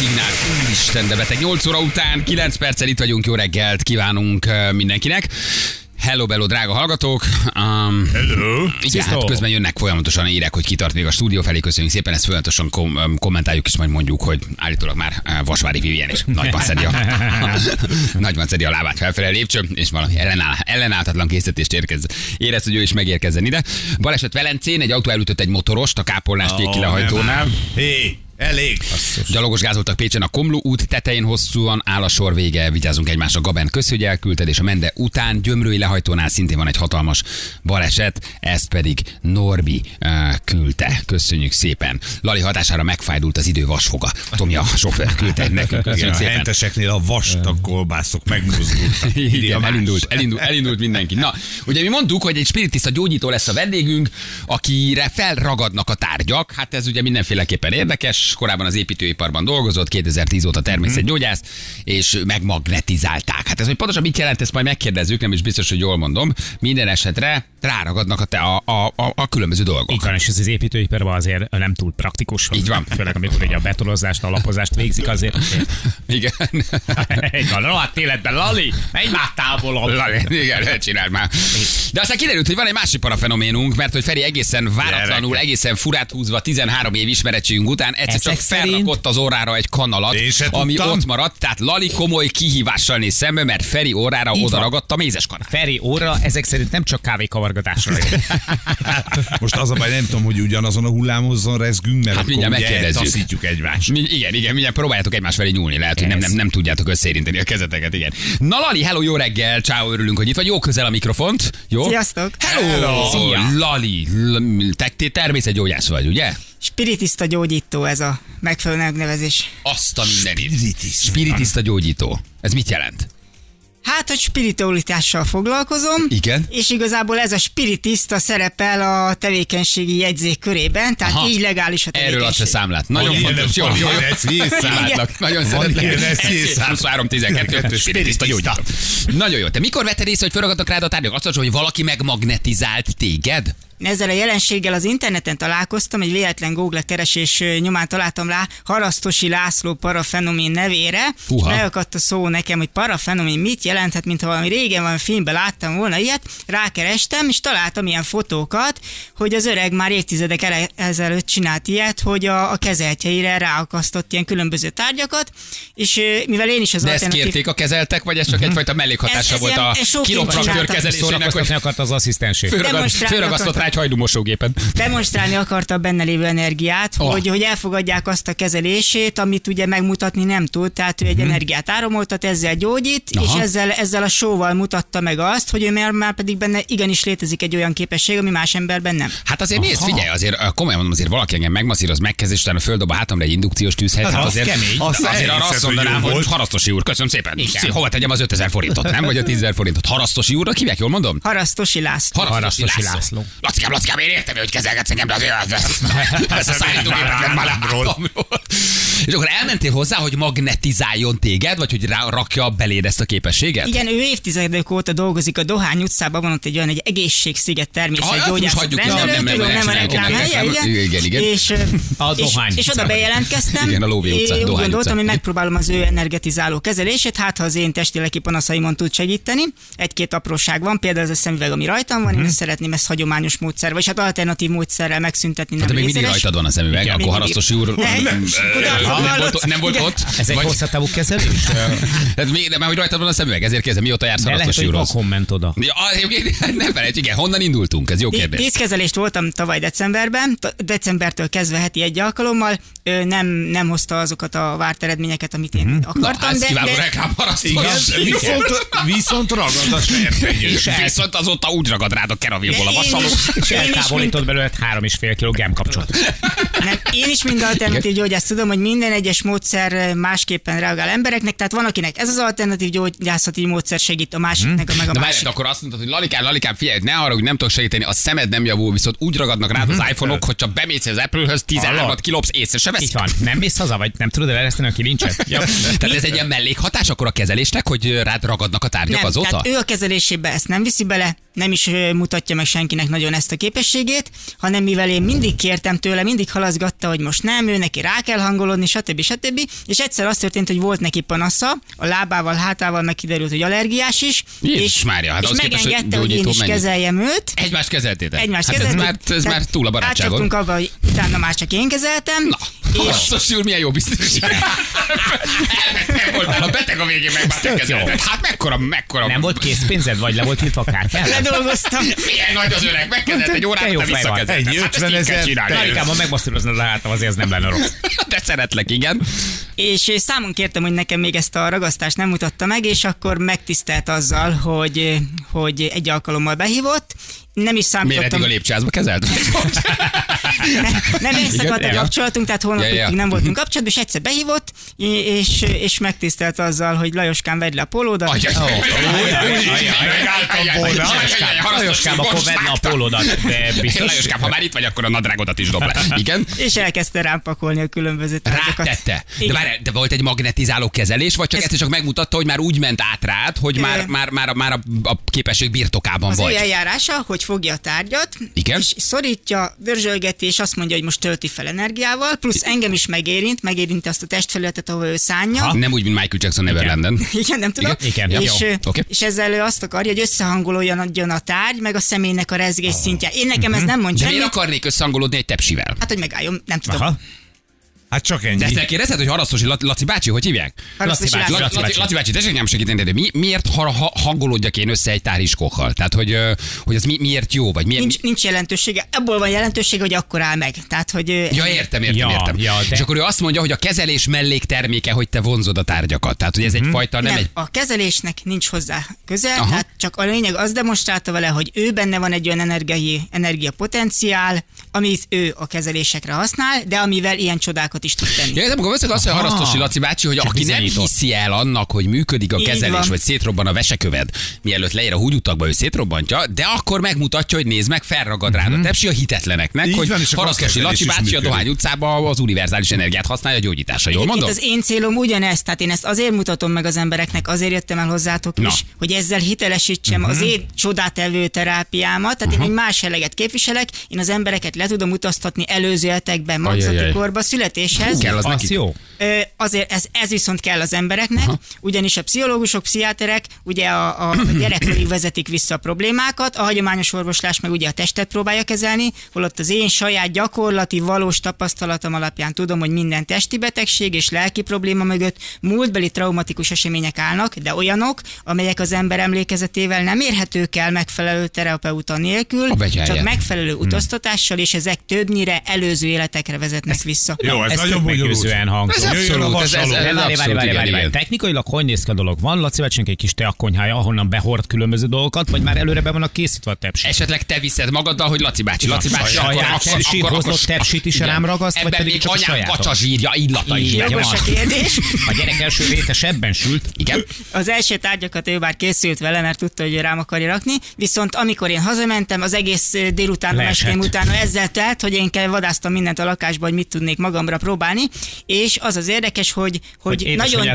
szignált. Úristen, de beteg. 8 óra után, 9 perccel itt vagyunk, jó reggelt kívánunk mindenkinek. Hello, bello, drága hallgatók. Um, Hello. igen, hát közben jönnek folyamatosan írek, hogy kitart még a stúdió felé. Köszönjük szépen, ezt folyamatosan kom- kommentáljuk, és majd mondjuk, hogy állítólag már Vasvári Vivien is nagyban szedi a, nagyban szedi a lábát felfelé a lépcső, és valami ellenáll, ellenállhatatlan készítést érkez, érez, hogy ő is megérkezzen ide. Baleset Velencén, egy autó elütött egy motorost a kápolnás kék kilehajtónál. Hé, elég. Gyalogos gázoltak Pécsen a Komló út tetején hosszúan áll a sor vége, vigyázunk egymásra. Gaben kösz, hogy elküldted, és a Mende után Gyömrői lehajtónál szintén van egy hatalmas baleset, ezt pedig Norbi uh, küldte. Köszönjük szépen. Lali hatására megfájdult az idő vasfoga. Tomi a sofőr küldte nekünk. Igen, Köszönjük a szépen. henteseknél a vastag kolbászok megmozdultak. Igen, elindult, elindult, elindult mindenki. Na, ugye mi mondtuk, hogy egy spiritista gyógyító lesz a vendégünk, akire felragadnak a tárgyak. Hát ez ugye mindenféleképpen érdekes. Korábban az építőiparban dolgozott, 2010 óta természetgyógyász, és megmagnetizálták. Hát ez, hogy pontosan mit jelent, ezt majd megkérdezzük, nem is biztos, hogy jól mondom. Minden esetre ráragadnak a, te, a, a, a, a különböző dolgok. Így van, és ez az építőiparban azért nem túl praktikus. Így van. Főleg amikor ugye a betonozást, a alapozást végzik azért. Igen. Egy van, rohadt életben, Lali, menj már távolabb. Lali, igen, csináld már. De aztán kiderült, hogy van egy másik parafenoménunk, mert hogy Feri egészen váratlanul, egészen furát húzva 13 év ismeretségünk után egyszer csak szerint- felrakott az órára egy kanalat, se ami tudtam. ott maradt. Tehát Lali komoly kihívással néz szembe, mert Feri órára oda ragadt a mézes kanál. Feri óra ezek szerint nem csak kávékavargatásra jön. Most az a baj, nem tudom, hogy ugyanazon a hullámozzon rezgünk, mert Hát mindjárt megkérdezzük. egymást. Mi, igen, igen, mindjárt próbáljátok egymás felé nyúlni, lehet, hogy nem, Ez. nem, nem tudjátok összeérinteni a kezeteket, igen. Na Lali, hello, jó reggel, ciao, örülünk, hogy itt vagy, jó közel a mikrofont, jó? Sziasztok! Hello, Hello. Szia. Lali, te, te természetgyógyász vagy, ugye? Spiritista gyógyító ez a megfelelő megnevezés. Azt a mindenit. Spiritista. Spiritista gyógyító. Ez mit jelent? Hát, hogy spiritualitással foglalkozom. Igen. És igazából ez a spiritista szerepel a tevékenységi jegyzék körében, tehát Aha. így legális a Erről adsz tevékenység. a számlát. Nagyon Van fontos. Jó, jó, jó. Imádlak. Nagyon szeretlek. ilyen eszélyszám. 23 12 spiritista gyógyító. Nagyon jó. Te mikor vetted észre, hogy felragadtak rád a tárgyak? Azt mondod, hogy valaki megmagnetizált téged? Ezzel a jelenséggel az interneten találkoztam, egy véletlen Google keresés nyomán találtam rá Harasztosi László parafenomén nevére, Húha. és megakadt a szó nekem, hogy parafenomén mit jelenthet, mintha valami régen valami filmben láttam volna ilyet, rákerestem, és találtam ilyen fotókat, hogy az öreg már évtizedek ele- ezelőtt csinált ilyet, hogy a, a kezeltjeire ráakasztott ilyen különböző tárgyakat, és mivel én is az De ezt alternatív... kérték a kezeltek, vagy ez csak egyfajta mellékhatása Ez- ez volt ilyen- a kiropraktőr kezelésének, hogy akart az asszisztensét. fölragasztott rá egy hajdúmosógépet. demonstrálni akarta a benne lévő energiát, Oh. hogy, hogy elfogadják azt a kezelését, amit ugye megmutatni nem tud, tehát ő egy energiát áramoltat, ezzel gyógyít. Aha. és ezzel, ezzel a showval mutatta meg azt, hogy ő már, már pedig benne igenis létezik egy olyan képesség, ami más emberben nem. Hát azért nézd, figyelj, azért ö, komolyan mondom, azért valaki engem megmasszíroz, megkezd, és utána földob a hátamra egy indukciós tűzhet. Hát az azért, kemény. Azt Azt azért arra azt hogy mondanám, hogy harasztosi úr, köszönöm szépen. Igen. Hova tegyem az 5000 forintot, nem? Vagy a 10 forintot. Harasztosi úrra hívják, jól mondom? Harasztosi László. Harasztosi Harasztosi László. László. Lackám, lackám, én értem, hogy kezelgetsz engem, de azért ezt a szállítógépet már láttam. És akkor elmentél hozzá, hogy magnetizáljon téged, vagy hogy rá, rakja beléd ezt a képességet? Igen, ő évtizedek óta dolgozik a Dohány utcában, van ott egy olyan egy egészségsziget Ah, természetgyógyászat hagyjuk, rendelő, nem, nem, tudom, nem, nem a nem, reklám nem, helye, nem, igen. igen, igen. És, A és, Dohány és oda utca. bejelentkeztem. Igen, a Lóvé úgy Dohány gondoltam, hogy megpróbálom az ő energetizáló kezelését, hát ha az én testi lelki panaszaimon tud segíteni. Egy-két apróság van, például ez a szemüveg, ami rajtam van, én szeretném ezt hagyományos módszer, vagy hát alternatív módszerrel megszüntetni. Hát nem de még mindig rajtad van a szemüveg, Igen, akkor mindig. harasztosi úr Ne, nem, volt, nem volt Igen. ott? Ez egy hosszatávú kezelés? Még, de már hogy rajtad van a szemüveg, ezért kérdezem, mióta jársz van úrhoz? komment oda. Ne felejtsd, igen, honnan indultunk? Ez jó kérdés. Vízkezelést voltam tavaly decemberben, decembertől kezdve heti egy alkalommal, nem, nem hozta azokat a várt eredményeket, amit én Na, akartam, ez de, kiváló de, reklám viszont, viszont ragad a serpenyő. Viszont azóta úgy ragad rád a keravilból a vasaló. És Én is, eltávolított belőle három és fél kiló gemkapcsot. Nem, én is mind alternatív gyógyász tudom, hogy minden egyes módszer másképpen reagál embereknek, tehát van, akinek ez az alternatív gyógyászati módszer segít, a másiknek a meg a De másik. akkor azt mondtad, hogy Lalikám, Lalikám, figyelj, ne arra, hogy nem tudok segíteni, a szemed nem javul, viszont úgy ragadnak rád az iPhone-ok, hogy csak bemész az Apple-höz, 13-at Hallod? kilopsz, észre se Így veszik. van. Nem mész haza, vagy nem tudod elereszteni a kilincset? Ja. Tehát ez egy ilyen mellékhatás akkor a kezelésnek, hogy rád ragadnak a tárgyak Nem, azóta? tehát ő a kezelésébe ezt nem viszi bele, nem is mutatja meg senkinek nagyon ezt a képességét, hanem mivel én mindig kértem tőle, mindig halaszgattam, megengedte, hogy most nem, ő neki rá kell hangolódni, stb. stb. És egyszer az történt, hogy volt neki panasza, a lábával, hátával megkiderült, hogy allergiás is, Jézus és, Mária, hát és ahhoz képest, hogy megengedte, hogy én is mennyi? kezeljem őt. Egymást kezeltétek? Egymást hát kezeltük. ez már, ez már túl a barátságon. Átcsaptunk abba, hogy utána már csak én kezeltem. Na, Basszus, úr, milyen jó biztonság. Elmentem voltál a beteg a végén meg már te tök kezelted. Hát mekkora, mekkora. Nem volt készpénzed, vagy le volt írtva a kártyára? ledolgoztam. Milyen nagy az öreg, megkezdett egy Te órát, jó de visszakezdett. Egy Hát ezt 50 így kell ezer ha megmozduloznád a hátam, azért ez nem lenne rossz. De szeretlek, igen. És számon kértem, hogy nekem még ezt a ragasztást nem mutatta meg, és akkor megtisztelt azzal, hogy, hogy egy alkalommal behívott. Nem is Miért eddig számítottam, a lépcsőházba kezelt? nem éjszakadt a Igen. kapcsolatunk, tehát hónapokig Ja, ja. nem voltunk kapcsolatban, és egyszer behívott, és, és megtisztelt azzal, hogy Lajoskán, vedd le a volna. Lajoskám, akkor vedd le a pólódat, de biztos. Lajoskám, ha már itt vagy, akkor a nadrágodat is dob le. Igen? És elkezdte rám pakolni a különböző tárgyakat. Rátette. De, Igen. várj, de volt egy magnetizáló kezelés, vagy csak Ez- egyszer csak megmutatta, hogy már úgy ment át rád, hogy már, Ö- már, már, már a, a képesség birtokában Az vagy. ő eljárása, hogy fogja a tárgyat, Igen? és szorítja, dörzsölgeti, és azt mondja, hogy most tölti fel energiával, plusz engem is megérint, megérinti azt a testfelületet, ahol ő szánja. Ha? Nem úgy, mint Michael Jackson Neverlanden. Igen, nem tudom. Igen, igen, és, jó. Oké. és ezzel ő azt akarja, hogy összehangolódjon a tárgy, meg a személynek a rezgés szintje. Én nekem ez nem mond De miért akarnék összehangolódni egy tepsivel? Hát, hogy megálljon, nem tudom. Aha. Hát csak De ennyi. ezt elkérdezted, hogy Harasztosi Laci, Laci bácsi, hogy hívják? Laci bácsi. Laci, Laci Laci, bácsi. Laci bácsi, tessék nem segíteni, de mi, miért ha, ha, hangolódjak én össze egy táriskokkal? Tehát, hogy, hogy ez mi, miért jó, vagy miért... Nincs, nincs jelentősége. Abból van jelentősége, hogy akkor áll meg. Tehát, hogy Ja, értem, értem, Ja, értem. ja, de- És akkor ő azt mondja, hogy a kezelés mellékterméke, hogy te vonzod a tárgyakat. Tehát, hogy ez Mhm. egyfajta nem, nem, egy... a kezelésnek nincs hozzá köze, Aha. tehát csak a lényeg az demonstrálta vele, hogy ő benne van egy olyan energiai, energiapotenciál, amit ő a kezelésekre használ, de amivel ilyen csodákat is tud tenni. Ja, de amikor veszek azt, hogy. Harasztosi Laci bácsi, hogy aki nem hiszi el annak, hogy működik a Így kezelés, van. vagy szétrobban a veseköved, mielőtt leér a húgyutakba, ő szétrobbantja, de akkor megmutatja, hogy nézd meg, felragad rád a tepsi a hitetleneknek, Így hogy van, akkor Harasztosi Laci bácsi a. Dohány utcában az univerzális energiát használja a gyógyításra. Jól mondom? az én célom ugyanez, tehát én ezt azért mutatom meg az embereknek, azért jöttem el hozzátok Na. is, hogy ezzel hitelesítsem Mhm. az én csodátevő terápiámat, tehát én egy más jelleget képviselek, én az embereket le tudom utaztatni előző életekben, magzati korba, születéshez. Kell az Az jó. Ö, azért ez, ez viszont kell az embereknek, Aha. ugyanis a pszichológusok, pszichiáterek ugye a, a gyerekkorig vezetik vissza a problémákat, a hagyományos orvoslás meg ugye a testet próbálja kezelni, holott az én saját gyakorlati, valós tapasztalatom alapján tudom, hogy minden testi betegség és lelki probléma mögött múltbeli traumatikus események állnak, de olyanok, amelyek az ember emlékezetével nem érhetők el megfelelő terapeuta nélkül, csak megfelelő utaztatással, és ezek többnyire előző életekre vezetnek vissza. Jó, ez, Ez nagyon bonyolult. meggyőzően hangzik. Ez a abszolút, ez, ez, ez, igen. Technikailag hogy néz ki a dolog? Van Laci egy kis teakonyhája, ahonnan behord különböző dolgokat, vagy már előre be vannak készítve a tepsi? Esetleg te viszed magaddal, hogy Laci bácsi, Laci bácsi, saját hozott tepsit is rám ragaszt, vagy pedig csak a anyám kacsa zsírja, illata is. Jogos a kérdés. A gyerek első réte sebben sült. Igen? Az első tárgyakat ő már készült vele, mert tudta, hogy rám akarja rakni, viszont amikor én hazamentem, az egész délután, estém utána ezzel telt, hogy én kell vadásztam mindent a lakásba, hogy mit tudnék magamra próbálni, és az az érdekes, hogy, Hogy hogy, nagyon,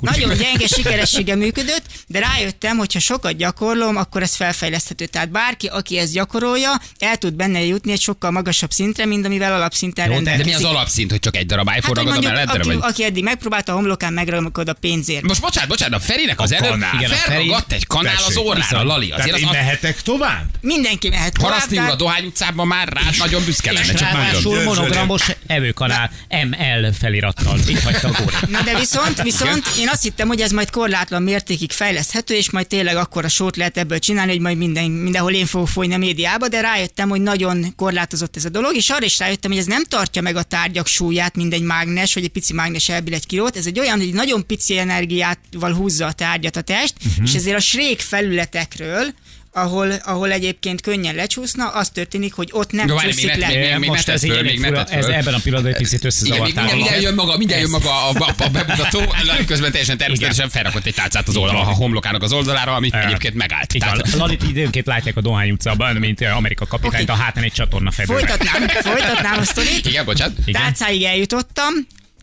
nagyon gyenge sikeressége működött, de rájöttem, hogy ha sokat gyakorlom, akkor ez felfejleszthető. Tehát bárki, aki ezt gyakorolja, el tud benne jutni egy sokkal magasabb szintre, mint amivel alapszinten Jó, de- De mi rendelkezik. az alapszint, hogy csak egy darab iPhone Hát, ragad a mondjuk, mellettre? aki, Vagy? aki eddig megpróbálta a homlokán megragadod a pénzért. Most bocsánat, bocsánat, a Ferinek az előbb felragadt egy kanál az Tessék, orrára, viszont. Lali. Tehát Azért én az, az mehetek tovább? Mindenki mehet tovább, Haraszti úr a Dohány utcában már rád nagyon büszke lenne, csak ráadásul monogramos evőkanál ML felirattal. Itt hagyta a góra. Na de viszont, viszont én azt hittem, hogy ez majd korlátlan mértékig fejleszthető, és majd tényleg akkor a sót lehet ebből csinálni, hogy majd minden, mindenhol én fogok folyni a médiába, de rájöttem, hogy nagyon korlátozott ez a dolog, és arra is rájöttem, hogy ez nem tartja meg a tárgyak súlyát, mint egy mágnes, vagy egy pici mágnes elbír egy kilót. Ez egy olyan, hogy egy nagyon pici energiával húzza a tárgyat a test, uh-huh. és ezért a srék felületekről, ahol, ahol egyébként könnyen lecsúszna, az történik, hogy ott nem Jó, csúszik le. még- még Most ez föl, még fura, ez ebben a pillanatban egy picit Igen, összezavartál. minden, minden jön maga, minden jön maga a, a, a bemutató, Lali közben teljesen természetesen felrakott egy tálcát az oldal, a homlokának az oldalára, ami Eh, egyébként megállt. Tehát, Lalit időnként látják a Dohány utcában, mint Amerika kapitányt a hátán egy csatorna fedőre. Folytatnám, folytatnám a sztorit. igen, bocsánat. Igen. Tálcáig eljutottam,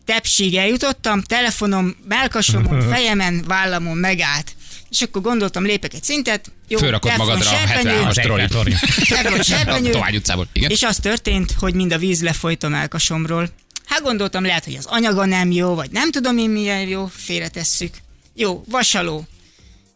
tepsig eljutottam, telefonom, melkasomon, fejemen, vállamon megállt. És akkor gondoltam, lépek egy szintet, jó, Fölrakod magadra a serpenyő, 76 Az trolli. Eiffel tornya. teflon serpenyő, A Továny utcából. Igen. és az történt, hogy mind a víz lefolyt a melkasomról. Hát gondoltam, lehet, hogy az anyaga nem jó, vagy nem tudom én milyen jó, félretesszük. Jó, vasaló.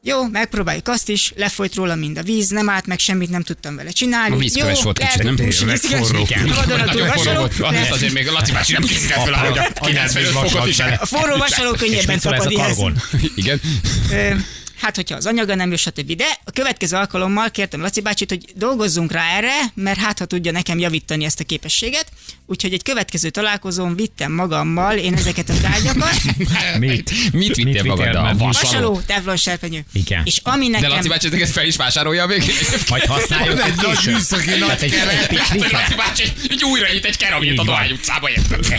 Jó, megpróbáljuk azt is, lefolyt róla mind a víz, nem állt meg semmit, nem tudtam vele csinálni. A vízköves volt kicsit, nem? Forró. Vadonatúl Nagyon forró vasaló. azért még Laci bácsi nem készített fel, hogy a 95 fokot is. A forró vasaló könnyebben a kargon? Igen. Hát, hogyha az anyaga nem jó, stb. De a következő alkalommal kértem Laci bácsit, hogy dolgozzunk rá erre, mert hát, ha tudja nekem javítani ezt a képességet. Úgyhogy egy következő találkozón vittem magammal én ezeket a tárgyakat. Mit? Mit vittél magaddal? Mert Vasaló? Teflon serpenyő. Igen. És ami De nekem... Laci bácsi ezeket fel is vásárolja a végén. Majd használjuk egy nagy műszaki nagy pikniket. Laci bácsi így újraít egy keramit a. Dohány utcába, érted?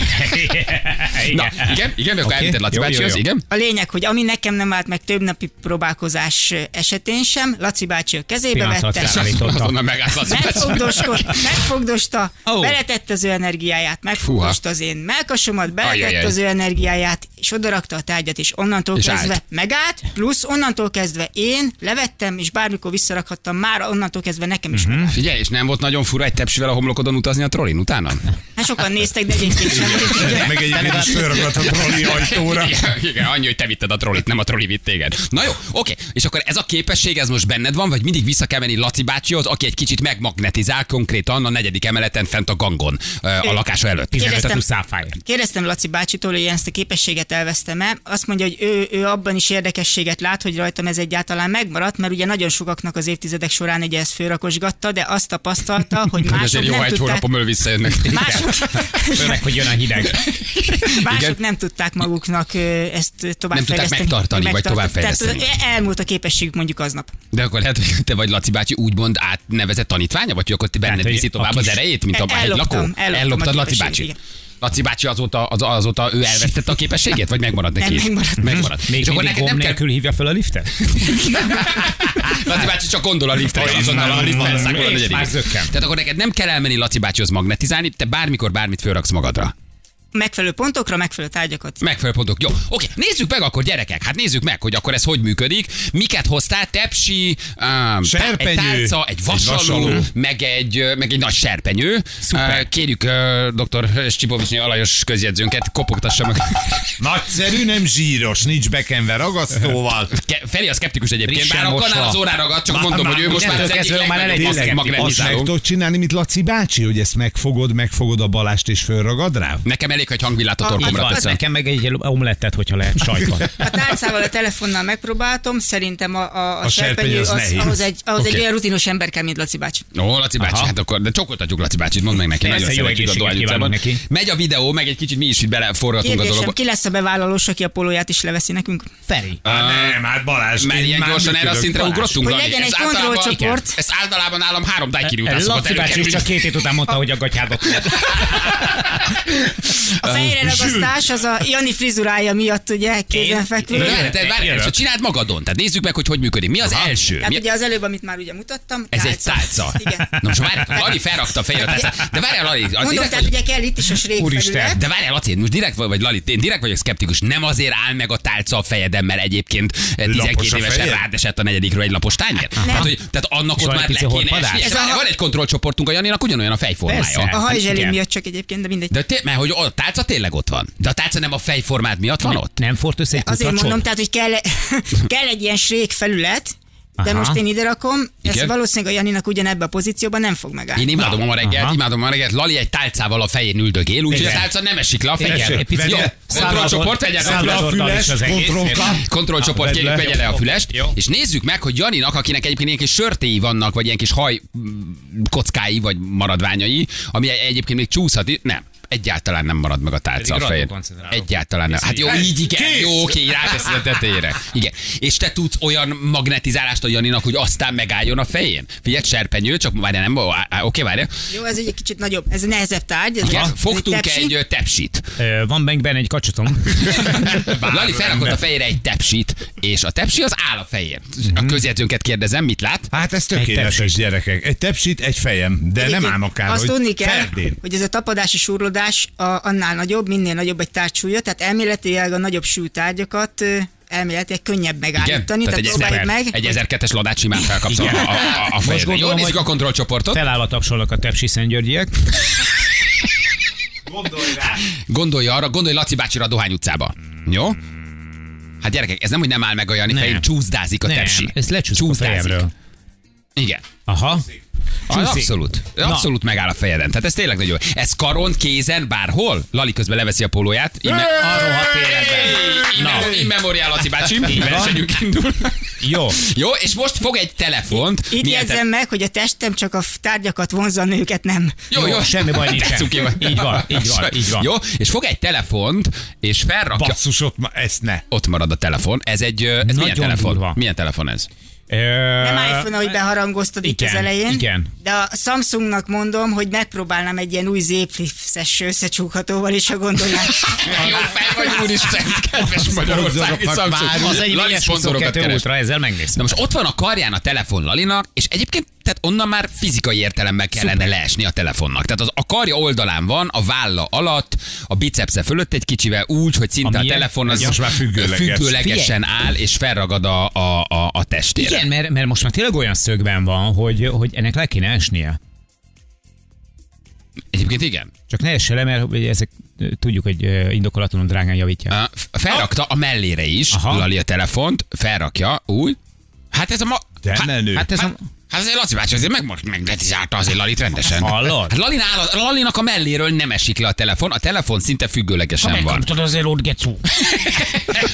Na, igen, igen, akkor elvitted Laci bácsihoz, jó. igen. A lényeg, hogy ami nekem nem állt meg több napi próbálkozás esetén sem, Laci bácsi a kezébe vette. megfogdosta, Ó. oh. beletette az ő energiáját, megfogdosta az én melkasomat, beletette Ajajaj. az ő energiáját, és odarakta a tárgyat, és onnantól És kezdve állt. megállt, plusz onnantól kezdve én levettem, és bármikor visszarakhattam, már onnantól kezdve nekem is megállt. Figyelj, és nem volt nagyon fura egy tepsivel a homlokodon utazni a trollin utána? Hát sokan néztek, de egyébként sem. Meg egyébként is fölragadt a trolli ajtóra. Igen, igen, annyi, hogy te vitted a trollit, nem a trolli vitt téged. Na jó, oké. És akkor ez a képesség, ez most benned van, vagy mindig vissza kell menni Laci bácsihoz, aki egy kicsit megmagnetizál konkrétan a negyedik emeleten fent a gangon a lakása előtt. 15 Kérdeztem-. Kérdeztem Laci bácsitól, hogy én ezt a képességet elvesztem-e. Azt mondja, hogy ő, ő abban is érdekességet lát, hogy rajtam ez egyáltalán megmaradt, mert ugye nagyon sokaknak az évtizedek során ugye ezt fölrakosgatta, de azt tapasztalta, hogy Hogy mások azért jó, nem egy tudták, hónapom öl visszajönnek. mások, Főleg, hogy jön a hideg. mások nem tudták maguknak ezt tovább Nem tudták megtartani, vagy továbbfejleszteni. Tehát ö, elmúlt a képességük mondjuk aznap. De akkor lehet, hogy te vagy Laci bácsi úgymond átnevezett tanítványa, vagy hogy akkor te benned hogy viszi tovább az erejét, mint a elloptam Elloptad Laci bácsi? igen. Laci bácsi azóta, az, azóta ő elvesztette a képességét, vagy megmaradt neki? Nem, is? megmaradt. megmaradt. Még És akkor neked nem kell... nélkül hívja fel a liftet? Laci bácsi csak gondol a liftre, azonnal a lift zökken. Tehát akkor neked nem kell elmenni Laci bácsihoz magnetizálni, te bármikor bármit fölraksz magadra. Megfelelő pontokra, megfelelő tárgyakat. Megfelelő pontok. Jó, oké, nézzük meg akkor gyerekek, hát nézzük meg, hogy akkor ez hogy működik. Miket hoztál? Tepsi, um, Serpenyő, egy tálca, egy egy vasaló, vasaló. meg egy, meg egy nagy serpenyő. Szuper. Uh, kérjük uh, dr. Stipovicsnyi alajos közjegyzőnket, kopogtassa meg. Nagyszerű, nem zsíros, nincs bekenve ragasztóval. Ke- Feri a szkeptikus egyébként, Frissen bár a mosva. kanál az órára ragad, csak Már- mondom, már- hogy ő most már az egyik már elég Tényleg, azt meg magnetizáló. tudod csinálni, mint Laci bácsi, hogy ezt megfogod, megfogod a balást és fölragad rá? Nekem elég, hogy hangvillát a A- torkomra az- Az teszem. nekem meg egy omlettet, hogyha lehet sajton. A tárcával, a telefonnal megpróbáltam, szerintem a, a, a, A serpenyő az az, ahhoz, egy, ahhoz Oké. egy olyan rutinos ember kell, mint Laci bácsi. Ó, Laci bácsi, Aha. hát akkor, de csokoltatjuk Laci bácsit, mondd meg neki, nagyon jó szeretjük a Dohány utcában. neki. Megy a videó, meg egy kicsit mi is itt beleforgatunk a dologba. ki lesz a bevállalós, aki a polóját is leveszi nekünk? Feri. Nem, hát Balázs. Mert ilyen gyorsan erre a szintre ugrottunk, Hogy legyen Ez egy általában- kontrollcsoport. Ez általában nálam három daiquiri után szokott Laci bácsi csak két hét után mondta, hogy a gatyádat. A fejre ragasztás az a Jani frizurája miatt ugye kézenfekvő. Várj, várj, csináld magadon. Tehát nézzük meg, hogy hogy működik. Mi az első? Hát Mi- ugye az előbb, amit már ugye mutattam. Ez egy tálca. Igen. Na most várj, Lali felrakta a tálcát. De várjál, Lali, az Mondom, direkt tehát vagy, ugye kell itt is a srék Úristen. de várjál, Laci, most direkt vagy, vagy Lali, én direkt vagyok szkeptikus. Nem azért áll meg a tálca a fejeden, mert egyébként eh, 12 Lapos a évesen fejed? rád esett a negyedikről egy lapos tányér. Tehát, hogy, tehát annak ott már le kéne esni. Van egy kontrollcsoportunk a Janinak ugyanolyan a fejformája. A hajzselé Igen. miatt csak egyébként, de mindegy. De mert hogy tálca tényleg ott van. De a tálca nem a fejformád miatt van ott? Nem fort össze egy Azért mondom, tehát, hogy kell, kell egy ilyen srék felület, de Aha. most én ide rakom, ez valószínűleg a Janinak ugyanebben a pozícióban nem fog megállni. Én imádom a ma reggelt, Aha. imádom a ma reggelt. Lali egy tálcával a fején üldögél, úgyhogy a tálca nem esik le a fején. Egy picit Jó, jó. kontrollcsoport, vegye le a fülest. Kontrollcsoport, kérjük, le. vegye le a fülest, és nézzük meg, hogy Janinak, akinek egyébként ilyen kis sörtéi vannak, vagy ilyen kis haj mm, kockái, vagy maradványai, ami egyébként még csúszhat, nem. Egyáltalán nem marad meg a tálca Pedig a fején. Egyáltalán nem. Hát jó, így igen. Kész. Jó, oké, ráteszed a tetejére. Igen. És te tudsz olyan magnetizálást a Janinak, hogy aztán megálljon a fején? Figyelj, serpenyő, csak várjál, nem, oké, várjál. Jó, ez egy kicsit nagyobb, ez egy nehezebb tárgy. Ez Igen, egy- fogtunk tepsi. egy ö, tepsit. Ö, Van benne egy kacsatom. Lali felrakott a fejére egy tepsit, és a tepsi az áll a fején. A közjegyzőnket kérdezem, mit lát? Hát ez tökéletes gyerekek. Egy tepsit, egy fejem, de nem Egyébként ám akár, Azt tudni kell, hogy ez a tapadási súrlódás a, annál nagyobb, minél nagyobb egy tárgysúlya, tehát elméletileg a nagyobb súlyú tárgyakat ö, elméletileg könnyebb Igen? megállítani, tehát, egy, próbálj ezer- meg. egy 1002-es ladát simán felkapsz a, a, a. Jó, gondolom, hogy- a kontrollcsoportot. Felállva tapsolnak a tepsi szentgyörgyiek. Gondolj rá. Gondolj arra, gondolj Laci bácsira a Dohány utcába. Jó? Hát gyerekek, ez nem, hogy nem áll meg a Jani fején, csúszdázik a Nem, tepsi. ezt lecsúszik a fejemről. Igen. Aha. Csúszik. abszolút. Abszolút megáll a fejeden. Tehát ez tényleg nagyon jó. Ez karon, kézen, bárhol? Lali közben leveszi a pólóját. Ime- A rohadt életben. In memorial, Laci bácsi. Így van. Versenyünk indul. Jó. Jó, és most fog egy telefont. Itt Milyen jegyzem meg, hogy a testem csak a tárgyakat vonzza, a nőket nem. Jó, jó. semmi baj nincsen. Te cuki vagy. Így van, így van, így van. Jó, és fog egy telefont, és felrakja. Basszus, ott ma, ezt ne. Ott marad a telefon. Ez egy, ez milyen Nagyon telefon? durva. Milyen telefon ez? Nem iPhone, ahogy beharangoztad itt igen, az elején. igen. De a Samsungnak mondom, hogy megpróbálnám egy ilyen új zépflipszes összecsukhatóval is, ha gondolják. Jó fej vagy, úristen, kedves magyarországi Samsung. Az egy Lali szponzorokat 22 keres. ultra, ezzel megnéztem. Na most ott van a karján a telefon Lalinak, és egyébként tehát onnan már fizikai értelemben kellene Szuper. leesni a telefonnak. Tehát az, a karja oldalán van, a válla alatt, a bicepsze fölött egy kicsivel úgy, hogy szinte A a, telefon az Most már függőleges. függőlegesen áll, és felragad a, a, a, a testére. Igen, mert, mert most már tényleg olyan szögben van, hogy, hogy ennek le kéne esnie. Egyébként igen. Csak ne esse le, mert ezek tudjuk, hogy ö, indokolatlanul drágán javítja. Felrakta a mellére is, Aha. Lali a telefont, felrakja, úgy. Hát ez a ma... Hát. Hát ez a... Hát, hát azért Laci bácsi azért meg, megletizálta azért Lalit rendesen. Hallod? Hát Lalin áll, Lalinak a melléről nem esik le a telefon, a telefon szinte függőlegesen van. azért ott gecu.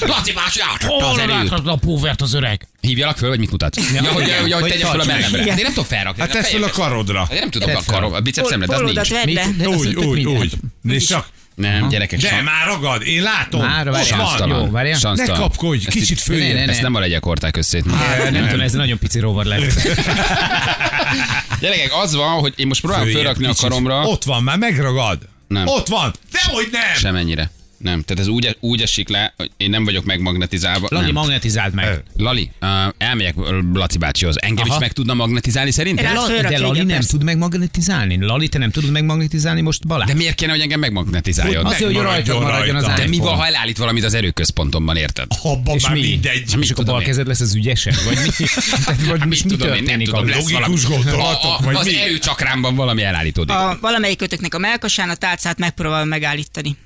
Laci bácsi átadta az erőt. a púvert az öreg. Hívjalak föl, vagy mit mutat? Ja, hogy, igen. hogy, hogy tegye föl a mellemre. Igen. De én nem tudom felrakni. Hát tesz fel a karodra. Azért nem tudom Tedd a fel. karom, a bicep szemlet, az nincs. De Úgy, úgy, úgy. Nézd csak. Nem, gyerekek, De san- már ragad, én látom. Már. Ott van. Jó, várjál. Ne kapkodj, Ezt kicsit följebb. Ne, ne, ne. Ezt nem a legyek hordták össze. itt. Nem, nem tudom, ez nagyon pici rovar lett. Gyerekek, az van, hogy én most próbálom fölrakni a karomra. Ott van, már megragad. Nem. Ott van. Dehogy nem. Semennyire. Nem, tehát ez úgy, úgy esik le, hogy én nem vagyok megmagnetizálva. Lali, nem. magnetizáld meg. Lali, uh, elmegyek Laci bácsihoz. Engem Aha. is meg tudna magnetizálni szerintem? Rád La- de Lali nem tud megmagnetizálni. Lali, te nem tudod megmagnetizálni most Balázs? De miért kéne, hogy engem megmagnetizáljon? Azért, hogy rajtad maradjon az rajta. De mi van, ha elállít valamit az erőközpontomban, érted? Abban És már mi? mindegy. És akkor bal kezed lesz az ügyesebb? Vagy mi? Tehát, vagy mi tudom én, nem történik? tudom, akkor? lesz Logikus valami. gondolatok, vagy az erőcsakrámban valami elállítódik. Valamelyik kötöknek a melkasán a tálcát megpróbálom megállítani.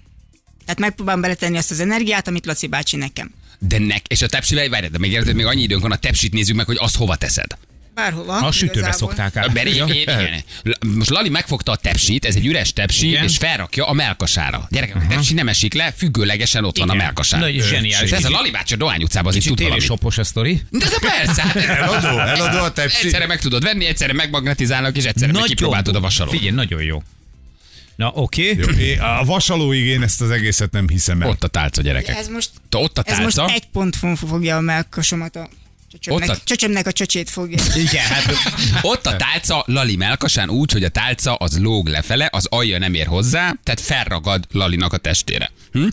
Tehát megpróbálom beletenni azt az energiát, amit Laci bácsi nekem. De nek, és a tepsivel, várj, de még, érted, még annyi időnk van, a tepsit nézzük meg, hogy azt hova teszed. Bárhova. A sütőbe igazából. szokták át. Beri, én, igen. Most Lali megfogta a tepsit, ez egy üres tepsi, Igen. és felrakja a melkasára. Gyerekek, a tepsi nem esik le, függőlegesen ott van a Igen. melkasán. Nagy zseniális. És ez a Lali bácsi a Dohány utcában azért tud valamit. tévésopos a sztori. De, de persze, hát Eladó, eladó a tepsi. Egyszerre meg tudod venni, egyszerre megmagnetizálnak, és egyszerre meg kipróbáltad a vasalót. Figyelj, nagyon jó. Na, oké. Én- A vasalóig én ezt az egészet nem hiszem el. Ott a tálca, gyerekek. Ez most, Te ott a ez most tálca. egy pont fogja a melkasomat a csöcsömnek, Ott a- csöcsömnek a csöcsét fogja. Igen, hát Ott a tálca Lali melkasán úgy, hogy a tálca az lóg lefele, az alja nem ér hozzá, tehát felragad Lalinak a testére. Hm?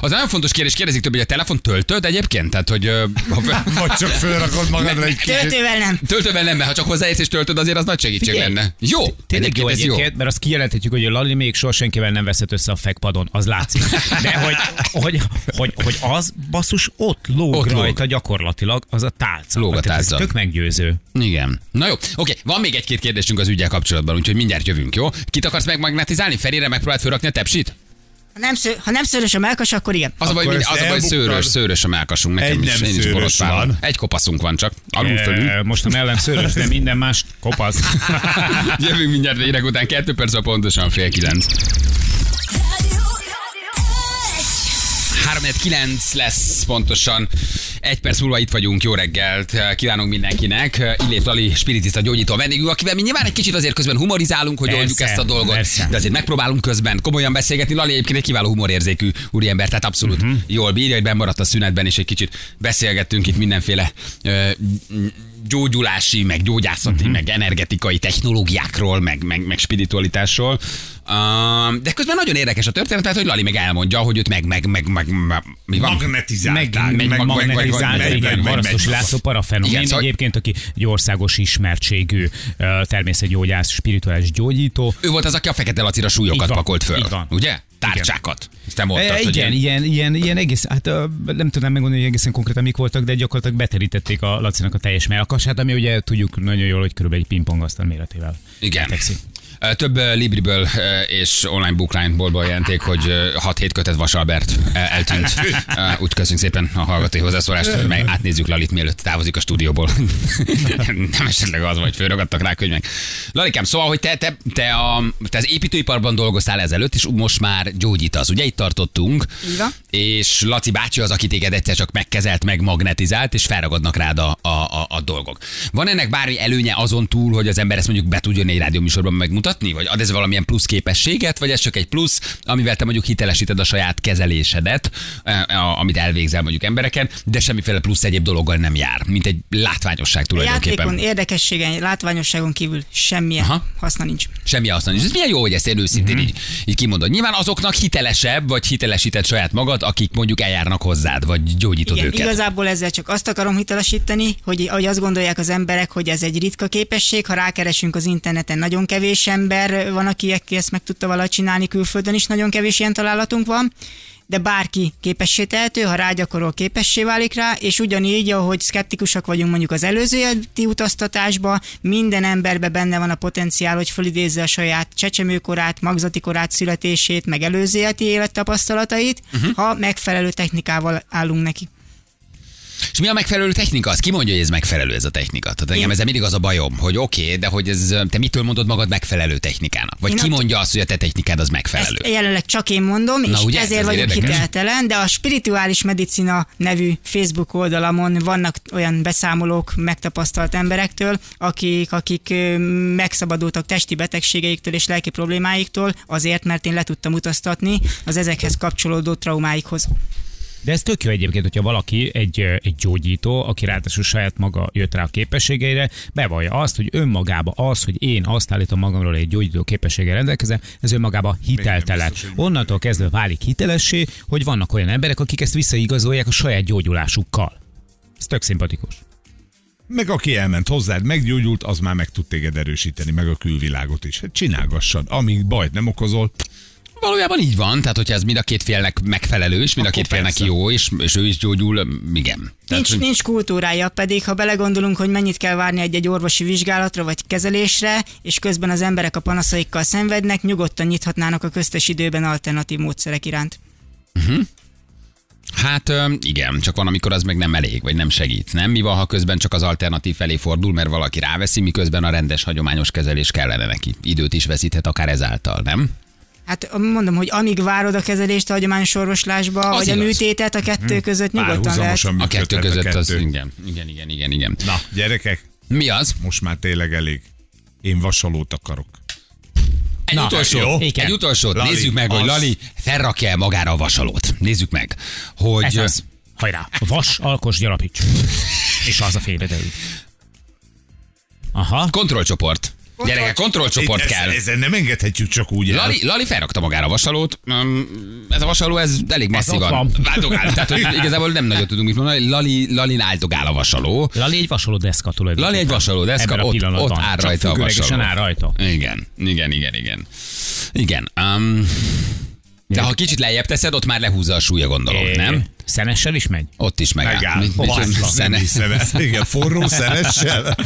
Az nagyon fontos kérdés, kérdezik több, hogy a telefon töltöd egyébként? Tehát, hogy ha Vagy csak fölrakod magadra egy kicsit. Töltővel nem. töltővel nem, mert ha csak hozzáérsz és töltöd, azért az nagy segítség Figyelj, lenne. Jó, Tényleg jó ez egyébként, mert azt kijelenthetjük, hogy a Lali még soha senkivel nem veszett össze a fekpadon, az látszik. De hogy, hogy, hogy, hogy az basszus ott lóg Ott ott lóg. rajta gyakorlatilag, az a tálca. Lóg a Tehát ez tálca. Tök meggyőző. Igen. Na jó, oké, van még egy-két kérdésünk az ügyel kapcsolatban, úgyhogy mindjárt jövünk, jó? Kit akarsz megmagnetizálni? Ferére megpróbált fölrakni a tepsit? Ha nem, sző, ha nem szörös a melkas, akkor igen. Az a baj, mind- az a baj szőrös, szőrös a melkasunk. Nekem Egy is, nem én is szőrös borotválom. van. Egy kopaszunk van csak. Alul fölül. E, most a mellem szőrös, de minden más kopasz. Jövünk mindjárt végre után, kettő perc a pontosan fél kilenc. 3 9 lesz pontosan. Egy perc múlva itt vagyunk, jó reggelt kívánunk mindenkinek. Illét Lali, spiritista gyógyító vendégünk, akivel mi nyilván egy kicsit azért közben humorizálunk, hogy Persze, oldjuk ezt a dolgot, persze. de azért megpróbálunk közben komolyan beszélgetni. Lali egyébként egy kiváló humorérzékű úriember, tehát abszolút uh-huh. jól bírja, hogy bemaradt a szünetben, és egy kicsit beszélgettünk itt mindenféle ö, gyógyulási, meg gyógyászati, uh-huh. meg energetikai technológiákról, meg, meg, meg spiritualitásról. Uh, de közben nagyon érdekes a történet, mert hogy Lali meg elmondja, hogy őt meg, meg, meg, meg, meg mi van? Magnetizálták. Meg, meg, vagy- igen, Harasztos László parafenomén Igen, szóval- egyébként, aki egy országos ismertségű természetgyógyász, spirituális gyógyító. Ő volt az, aki a fekete lacira súlyokat pakolt föl. Ugye? tárcsákat. Ezt te mondtad, E, hogy igen, ilyen, ilyen, ilyen egész, hát nem tudnám megmondani, hogy egészen konkrétan mik voltak, de gyakorlatilag beterítették a Lacinak a teljes melkasát, ami ugye tudjuk nagyon jól, hogy körülbelül egy pingpongasztal méretével. Igen. Betegszik. Több Libriből és online bookline boltból jelenték, hogy 6-7 kötet Vasalbert eltűnt. Úgy köszönjük szépen a hallgatói hozzászólást, meg átnézzük Lalit, mielőtt távozik a stúdióból. Nem esetleg az, vagy fölragadtak rá könyvek. Lalikám, szóval, hogy te, te, te, a, te az építőiparban dolgoztál ezelőtt, és most már gyógyítasz. Ugye itt tartottunk, van. és Laci bácsi az, aki téged egyszer csak megkezelt, meg magnetizált, és felragadnak rád a, a, a, a dolgok. Van ennek bármi előnye azon túl, hogy az ember ezt mondjuk be tudjon egy rádióműsorban megmutatni? Vagy ad ez valamilyen plusz képességet, vagy ez csak egy plusz, amivel te mondjuk hitelesíted a saját kezelésedet, a- amit elvégzel mondjuk embereken, de semmiféle plusz egyéb dologgal nem jár, mint egy látványosság tulajdonképpen. játékon érdekességen, látványosságon kívül semmilyen Aha. Haszna nincs. Semmi haszna nincs. Ez milyen jó, hogy ezt én őszintén Mhm. így, így kimondod. Nyilván azoknak hitelesebb, vagy hitelesített saját magad, akik mondjuk eljárnak hozzád, vagy gyógyítod Igen, őket. igazából ezzel csak azt akarom hitelesíteni, hogy, hogy azt gondolják az emberek, hogy ez egy ritka képesség, ha rákeresünk az interneten, nagyon kevés ember van, aki aki ezt meg tudta valahogy csinálni, külföldön is nagyon kevés ilyen találatunk van, de bárki képessé tehető, ha rágyakorol, képessé válik rá, és ugyanígy, ahogy szkeptikusak vagyunk mondjuk az előző utaztatásba, minden emberbe benne van a potenciál, hogy fölidézze a saját csecsemőkorát, magzati korát, születését, meg előző életi élettapasztalatait, uh-huh. ha megfelelő technikával állunk neki. És mi a megfelelő technika? Az ki mondja, hogy ez megfelelő ez a technika? Tehát engem ezzel mindig az a bajom, hogy oké, okay, de hogy ez, te mitől mondod magad megfelelő technikának? Vagy Én ki mondja azt, hogy a te technikád az megfelelő? Ezt jelenleg csak én mondom, Na, és ugye, ez ezért azért vagyok hiteltelen, de a Spirituális Medicina nevű Facebook oldalamon vannak olyan beszámolók megtapasztalt emberektől, akik, akik megszabadultak testi betegségeiktől és lelki problémáiktól, azért, mert én le tudtam utaztatni az ezekhez kapcsolódó traumáikhoz. De ez tök jó egyébként, hogyha valaki egy, egy gyógyító, aki ráadásul saját maga jött rá a képességeire, bevallja azt, hogy önmagába az, hogy én azt állítom magamról, hogy egy gyógyító képességgel rendelkezem, ez önmagába hiteltelen. biztos, Onnantól kezdve válik hitelessé, hogy vannak olyan emberek, akik ezt visszaigazolják a saját gyógyulásukkal. Ez tök szimpatikus. Meg aki elment hozzád, meggyógyult, az már meg tud téged erősíteni, meg a külvilágot is. Hát csinálgassad, amíg bajt nem okozol. Valójában így van, tehát hogyha ez mind a két félnek megfelelő, és mind a két félnek persze. jó, és, és ő is gyógyul, igen. Tehát, Nincs, hogy- nincs kultúrája, pedig ha belegondolunk, hogy mennyit kell várni egy-egy orvosi vizsgálatra vagy kezelésre, és közben az emberek a panaszaikkal szenvednek, nyugodtan nyithatnának a köztes időben alternatív módszerek iránt. Hát ö, igen, csak van, amikor az meg nem elég, vagy nem segít. Nem? Mi van, ha közben csak az alternatív felé fordul, mert valaki ráveszi, miközben a rendes, hagyományos kezelés kellene neki. Időt is veszíthet akár ezáltal, nem? Hát mondom, hogy amíg várod a kezelést a hagyományos orvoslásba, Az vagy a igaz. műtétet, a kettő között nyugodtan lehet. A kettő között az, kettő. igen, igen, igen, igen, igen. Na, gyerekek, Mi az? most már tényleg elég. Én vasalót akarok. Egy Na, utolsó, jó. egy Igen. utolsót. Lali, Nézzük meg, hogy az. Lali felrakja el magára a vasalót. Nézzük meg, hogy... Ez az. Hajrá. Vas, alkos, gyarapíts. És az a félbe derül. Aha. Kontrollcsoport. Gyerekek, kontrollcsoport Itt kell. Ezen, nem engedhetjük csak úgy el. Lali, Lali felrakta magára a vasalót. Ez a vasaló, ez elég masszívan. ott van. Váltogál. Tehát, hogy igazából nem nagyon tudunk mit mondani. Lali, Lali áltogál a vasaló. Lali egy vasaló deszka tulajdonképpen. Lali egy vasaló deszka, Ebben a ott, ott áll rajta a vasaló. áll rajta. Igen, igen, igen, igen. Igen. Um, de ha kicsit lejjebb teszed, ott már lehúzza a súlya, gondolom, É, nem? Szenessel is megy? Ott is megáll. Megáll. Mit- mit- szene-. Igen, forró szenessel.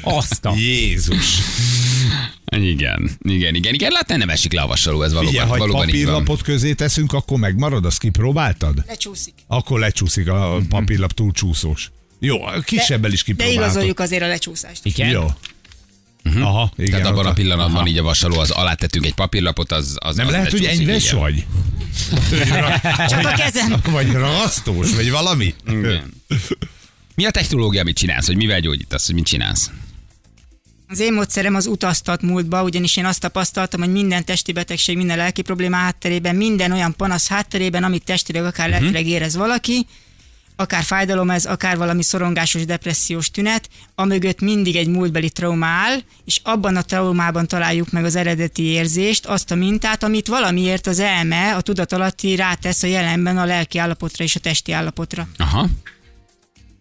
Azt a... Jézus. Igen, igen, igen, igen. Látni nem esik le a vasaló, ez valóban, Ugye, ha egy valóban papírlapot közé teszünk, akkor megmarad, azt kipróbáltad? Lecsúszik. Akkor lecsúszik a papírlap túl csúszós. Jó, a kisebbel is De kipróbálhatod. igazoljuk azért a lecsúszást. Igen? Jó. Aha, igen. Tehát abban a pillanatban Aha. így a vasaló, az alá tettünk egy papírlapot, az, az Nem az lehet, hogy enyves igen. vagy? Csak a kezem. Vagy ragasztós, vagy valami? Igen. Mi a technológia, amit csinálsz, hogy mivel gyógyítasz, hogy mit csinálsz? Az én módszerem az utaztat múltba, ugyanis én azt tapasztaltam, hogy minden testi betegség, minden lelki probléma hátterében, minden olyan panasz hátterében, amit testileg akár Mhm. lelkileg érez valaki, akár fájdalom ez, akár valami szorongásos, depressziós tünet, amögött mindig egy múltbeli trauma áll, és abban a traumában találjuk meg az eredeti érzést, azt a mintát, amit valamiért az elme, a tudatalatti rátesz a jelenben a lelki állapotra és a testi állapotra. Aha.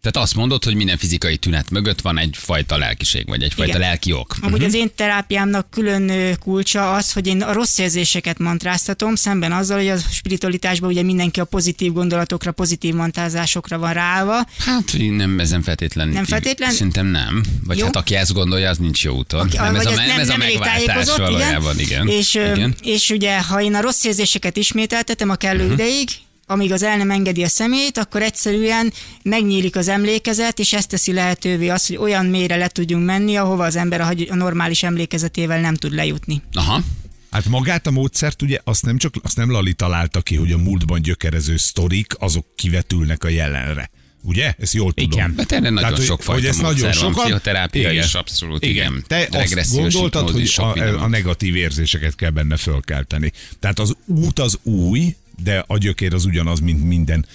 Tehát azt mondod, hogy minden fizikai tünet mögött van egyfajta lelkiség, vagy egyfajta Igen. lelki ok. Amúgy az én terápiámnak külön kulcsa az, hogy én a rossz érzéseket mantráztatom, szemben azzal, hogy a spiritualitásban ugye mindenki a pozitív gondolatokra, pozitív mantrázásokra van ráállva. Hát nem ezen feltétlen. Nem feltétlen? Szerintem nem. Vagy Jó. hát aki ezt gondolja, az nincs jó úton. Aki- nem, ez a, ez nem, ez a megváltás valójában, igen. És, ö, igen. és ugye, ha én a rossz érzéseket ismételtetem a kellő uh-huh. ideig, amíg az el nem engedi a szemét, akkor egyszerűen megnyílik az emlékezet, és ezt teszi lehetővé azt, hogy olyan mélyre le tudjunk menni, ahova az ember a, normális emlékezetével nem tud lejutni. Aha. Hát magát a módszert ugye azt nem csak azt nem Lali találta ki, hogy a múltban gyökerező sztorik, azok kivetülnek a jelenre. Ugye? Ezt jól tudom. Igen. Hát erre nagyon hogy- sok fajta hogy nagyon van, sokan, pszichoterápia is, abszolút, igen. Te azt gondoltad, hogy a, a van. negatív érzéseket kell benne fölkelteni. Tehát az út az új, de a gyökér az ugyanaz, mint minden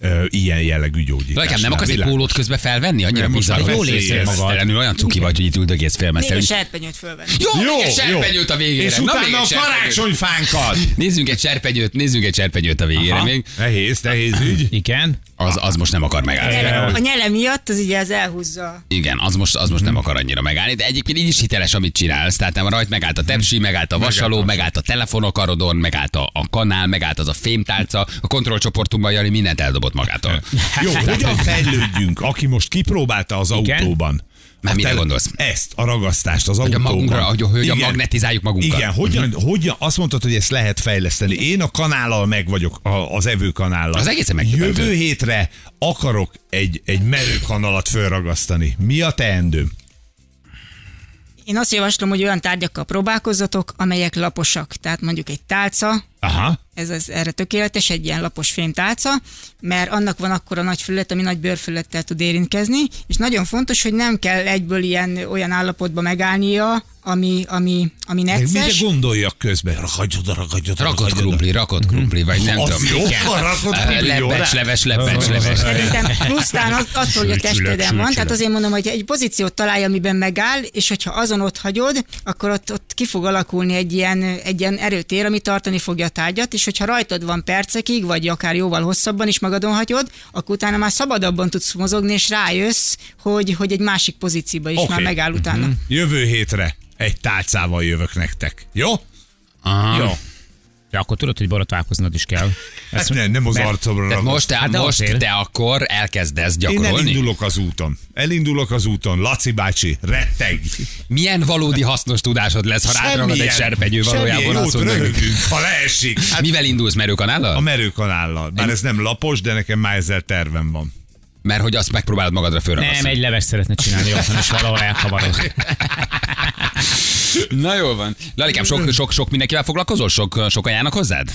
ö, ilyen jellegű gyógyítás. Lajkám, nem akarsz egy pólót közben felvenni? Annyira Nem, most bizarr. már Jól érzed magad. Olyan cuki vagy, hogy itt üldögész Még egy félmeztelenül. serpenyőt fölvenni. Jó, Jó, még egy serpenyőt a végére. És Na, még utána a karácsonyfánkat. Nézzünk egy serpenyőt, nézzünk egy serpenyőt a végére Aha. még. Nehéz, nehéz ügy. Igen. Az, az most nem akar megállni. A nyele miatt az ugye ez elhúzza. Igen, az most, az most nem akar annyira megállni, de egyébként így is hiteles, amit csinálsz. Tehát nem rajt megállt a tepsi, megállt a vasaló, megállt a telefonok arodon, megállt a, a kanál, megállt az a fémtálca, a kontrollcsoportunkban Jani mindent eldobott magától. Jó, hogyan fejlődjünk? Aki most kipróbálta az Igen? autóban. Már a mire tele- gondolsz? Ezt, a ragasztást az Hogy a autóban. magunkra, hogy, hogy Igen. magnetizáljuk magunkat. Igen, hogyan, hogyan, azt mondtad, hogy ezt lehet fejleszteni. Én a kanállal meg vagyok, a, az evőkanállal. Az egészen megdöbbentő. Jövő hétre akarok egy, egy merőkanalat fölragasztani. Mi a teendőm? Én azt javaslom, hogy olyan tárgyakkal próbálkozzatok, amelyek laposak. Tehát mondjuk egy tálca, Aha. Ez az, erre tökéletes, egy ilyen lapos fémtálca, mert annak van akkor a nagy füllet, ami nagy bőrfüllettel tud érintkezni, és nagyon fontos, hogy nem kell egyből ilyen olyan állapotba megállnia, ami, ami, ami Meg mire necces. gondoljak közben? Ragadj oda, ragadj oda, Rakott krumpli, rakott krumpli, vagy nem Az tudom. jó, rakott krumpli, Lebecs, rá? leves, lebecs, leves. Szerintem plusztán attól, hogy a testeden van, tehát azért mondom, hogy egy pozíciót találj, amiben megáll, és hogyha azon ott hagyod, akkor ott, ott ki fog alakulni egy ilyen, egy ilyen erőtér, ami tartani fogja a tárgyat, és hogyha rajtad van percekig, vagy akár jóval hosszabban is magadon hagyod, akkor utána már szabadabban tudsz mozogni, és rájössz, hogy, hogy egy másik pozícióba is Oké. már megáll utána. Jövő hétre egy tálcával jövök nektek. Jó? Aha. Jó. De akkor tudod, hogy borotválkoznod is kell. Ezt nem, nem az mert- arcomra Tehát most, te, Hát de most azért. te akkor elkezdesz Én gyakorolni? elindulok az úton. Elindulok az úton. Laci bácsi, retteg. Milyen valódi hasznos tudásod lesz, ha rádragad egy Semmilyen- serpenyő semmilyen valójában azt röhögünk, ha leesik. Hát mivel indulsz merőkanállal? a merőkanállal. Bár ez nem lapos, de nekem már ezzel tervem van. Mert hogy azt megpróbálod magadra Nem, fölragasztani. egy leves szeretne csinálni otthon, és valahol elkavarod. Na jól van. Lalikám, sok, sok, sok mindenkivel foglalkozol? Sok, sok ajánlnak hozzád?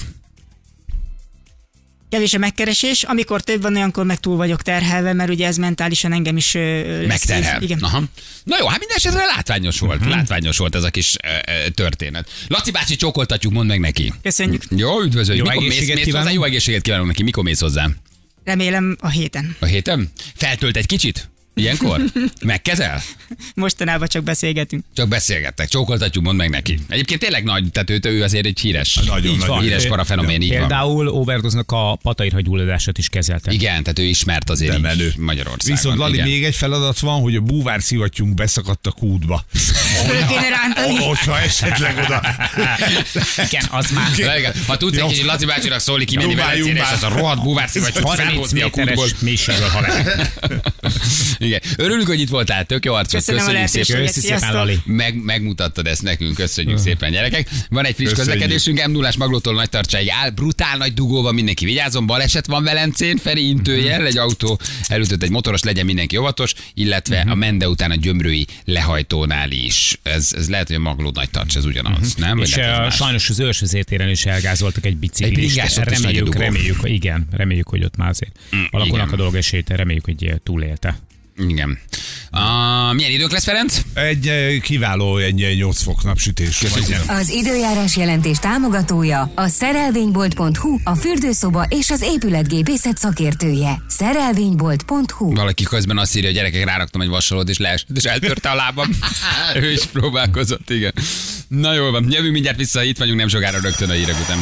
Kevés a megkeresés, amikor több van, olyankor meg túl vagyok terhelve, mert ugye ez mentálisan engem is ö, lesz- Megterhel. Igen. Aha. Na jó, hát minden esetre látványos volt. Mhm. Látványos volt ez a kis ö, ö, történet. Laci bácsi, csókoltatjuk, mondd meg neki. Köszönjük. Jó, üdvözöljük. Jó Mikor mész, egészséget mész hozzá? kívánunk. Jó egészséget kívánunk neki. Mikor mész hozzá? Remélem a héten. A héten? Feltölt egy kicsit? Ilyenkor? Megkezel? Mostanában csak beszélgetünk. Csak beszélgettek, csókoltatjuk, mondd meg neki. Egyébként tényleg nagy, tehát ő, ő azért egy híres, Nagyon, így nagyon. van, híres parafenomén, így. Például overdoznak a patairhagyulladását is kezelte. Igen, tehát ő ismert azért De így menő. Magyarországon. Viszont Lali, igen. még egy feladat van, hogy a búvár szivattyunk beszakadt a kútba. Föl kéne rántani. Hogyha esetleg oda... Igen, az már Lelke, Ha tudsz egy kicsit Laci bácsinak szólni, kimenni velencére, és az a rohadt búvárszí, vagy 30 felhozni a kútból. ha. Igen. Örülünk, hogy itt voltál, tök jó arcod. Köszönöm a Köszönjük szépen. Köszi szépen. Lali. Meg, megmutattad ezt nekünk, köszönjük szépen gyerekek. Van egy friss Köszönjük. közlekedésünk, m 0 maglótól nagy tartsáig áll, brutál nagy dugóban mindenki vigyázzon, baleset van Velencén, Feri intőjel, egy autó elütött egy motoros, legyen mindenki óvatos, illetve a Mende után a gyömrői lehajtónál is. Ez, ez lehet, hogy a magló nagy tarts, ez ugyanaz, nem? Vagy És uh, más? sajnos az őrsvezétéren is elgázoltak egy Egy biciklist. nagy reméljük, reméljük, igen, reméljük, hogy ott már azért alakulnak a dolgok, és reméljük, hogy uh, túlélte. Igen. Uh, milyen időnk lesz, Ferenc? Egy eh, kiváló, egy eh, 8 fok napsütés. Vagy- Az időjárás jelentés támogatója a szerelvénybolt.hu, a fürdőszoba és az épületgépészet szakértője. Szerelvénybolt.hu Valaki közben azt írja, hogy gyerekek, ráraktam egy vasalót, és leesett, és eltörte a lábam. ő is próbálkozott, igen. Na jól van, jövünk mindjárt vissza, itt vagyunk nem sokára rögtön a hírek után.